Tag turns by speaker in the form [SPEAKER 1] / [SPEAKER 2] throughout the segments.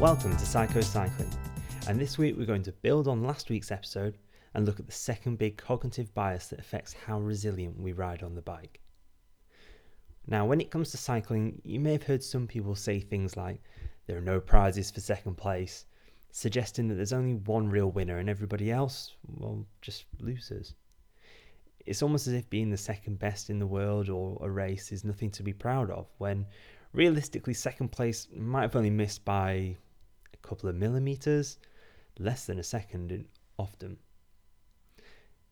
[SPEAKER 1] Welcome to Psycho Cycling, and this week we're going to build on last week's episode and look at the second big cognitive bias that affects how resilient we ride on the bike. Now, when it comes to cycling, you may have heard some people say things like, there are no prizes for second place, suggesting that there's only one real winner and everybody else, well, just losers. It's almost as if being the second best in the world or a race is nothing to be proud of, when realistically, second place might have only missed by couple of millimeters, less than a second often.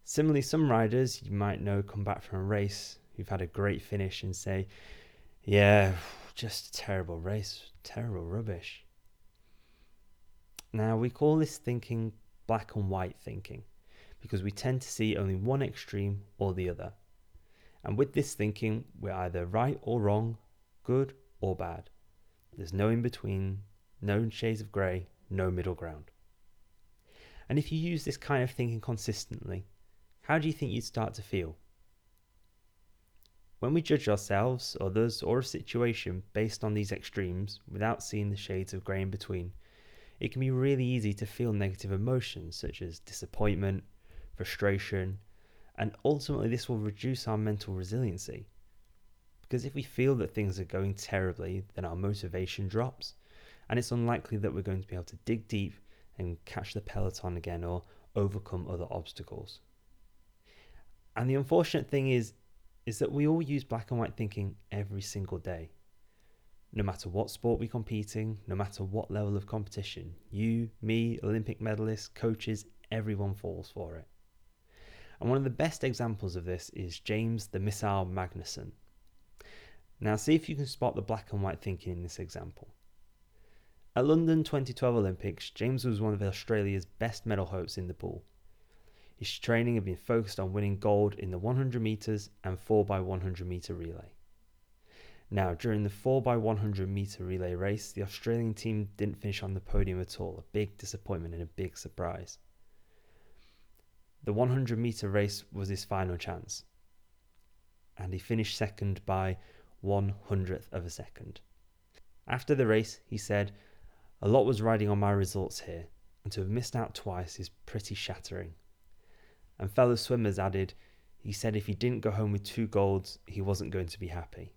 [SPEAKER 1] Similarly, some riders you might know come back from a race who've had a great finish and say, Yeah, just a terrible race, terrible rubbish. Now, we call this thinking black and white thinking because we tend to see only one extreme or the other. And with this thinking, we're either right or wrong, good or bad. There's no in between, no shades of grey, no middle ground. And if you use this kind of thinking consistently, how do you think you'd start to feel? When we judge ourselves, others, or a situation based on these extremes without seeing the shades of grey in between, it can be really easy to feel negative emotions such as disappointment, frustration, and ultimately this will reduce our mental resiliency. Because if we feel that things are going terribly, then our motivation drops and it's unlikely that we're going to be able to dig deep and catch the peloton again or overcome other obstacles. And the unfortunate thing is is that we all use black and white thinking every single day. No matter what sport we're competing, no matter what level of competition, you, me, Olympic medalists, coaches, everyone falls for it. And one of the best examples of this is James the Missile Magnussen. Now, see if you can spot the black and white thinking in this example. At London 2012 Olympics, James was one of Australia's best medal hopes in the pool. His training had been focused on winning gold in the 100 metres and 4x100 metre relay. Now, during the 4x100 metre relay race, the Australian team didn't finish on the podium at all, a big disappointment and a big surprise. The 100 metre race was his final chance, and he finished second by one hundredth of a second. After the race, he said, a lot was riding on my results here, and to have missed out twice is pretty shattering. And fellow swimmers added, he said if he didn't go home with two golds, he wasn't going to be happy.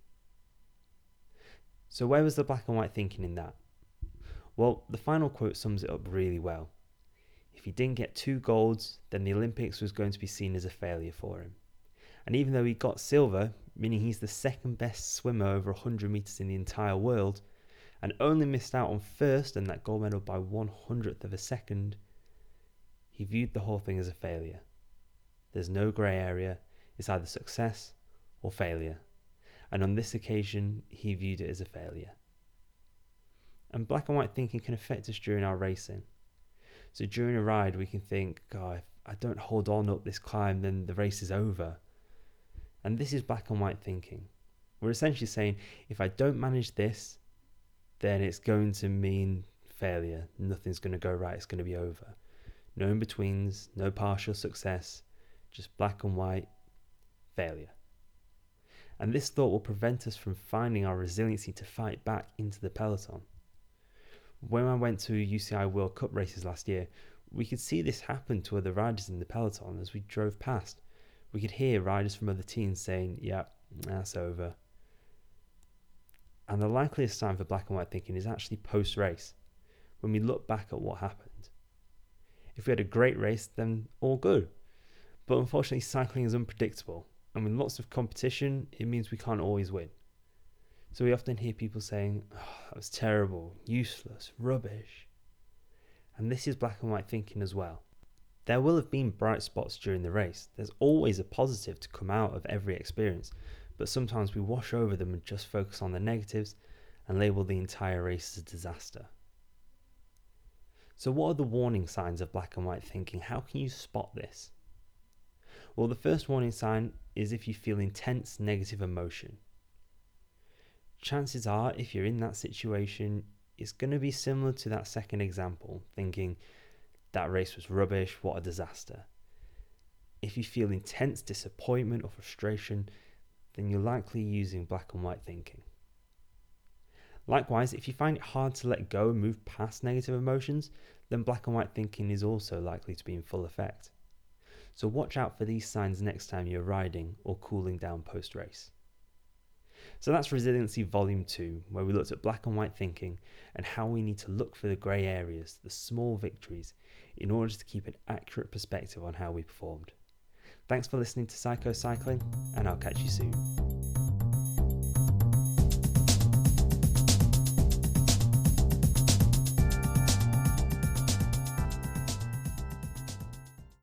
[SPEAKER 1] So, where was the black and white thinking in that? Well, the final quote sums it up really well. If he didn't get two golds, then the Olympics was going to be seen as a failure for him. And even though he got silver, meaning he's the second best swimmer over 100 metres in the entire world, and only missed out on first and that gold medal by one hundredth of a second, he viewed the whole thing as a failure. There's no grey area, it's either success or failure. And on this occasion, he viewed it as a failure. And black and white thinking can affect us during our racing. So during a ride, we can think, God, if I don't hold on up this climb, then the race is over. And this is black and white thinking. We're essentially saying, if I don't manage this, then it's going to mean failure. Nothing's going to go right. It's going to be over. No in betweens, no partial success, just black and white failure. And this thought will prevent us from finding our resiliency to fight back into the peloton. When I went to UCI World Cup races last year, we could see this happen to other riders in the peloton as we drove past. We could hear riders from other teams saying, Yeah, that's over. And the likeliest time for black and white thinking is actually post race, when we look back at what happened. If we had a great race, then all good. But unfortunately, cycling is unpredictable, and with lots of competition, it means we can't always win. So we often hear people saying, oh, that was terrible, useless, rubbish. And this is black and white thinking as well. There will have been bright spots during the race. There's always a positive to come out of every experience, but sometimes we wash over them and just focus on the negatives and label the entire race as a disaster. So, what are the warning signs of black and white thinking? How can you spot this? Well, the first warning sign is if you feel intense negative emotion. Chances are, if you're in that situation, it's going to be similar to that second example, thinking that race was rubbish, what a disaster. If you feel intense disappointment or frustration, then you're likely using black and white thinking. Likewise, if you find it hard to let go and move past negative emotions, then black and white thinking is also likely to be in full effect. So watch out for these signs next time you're riding or cooling down post race. So that's Resiliency Volume 2, where we looked at black and white thinking and how we need to look for the grey areas, the small victories, in order to keep an accurate perspective on how we performed. Thanks for listening to Psycho Cycling, and I'll catch you soon.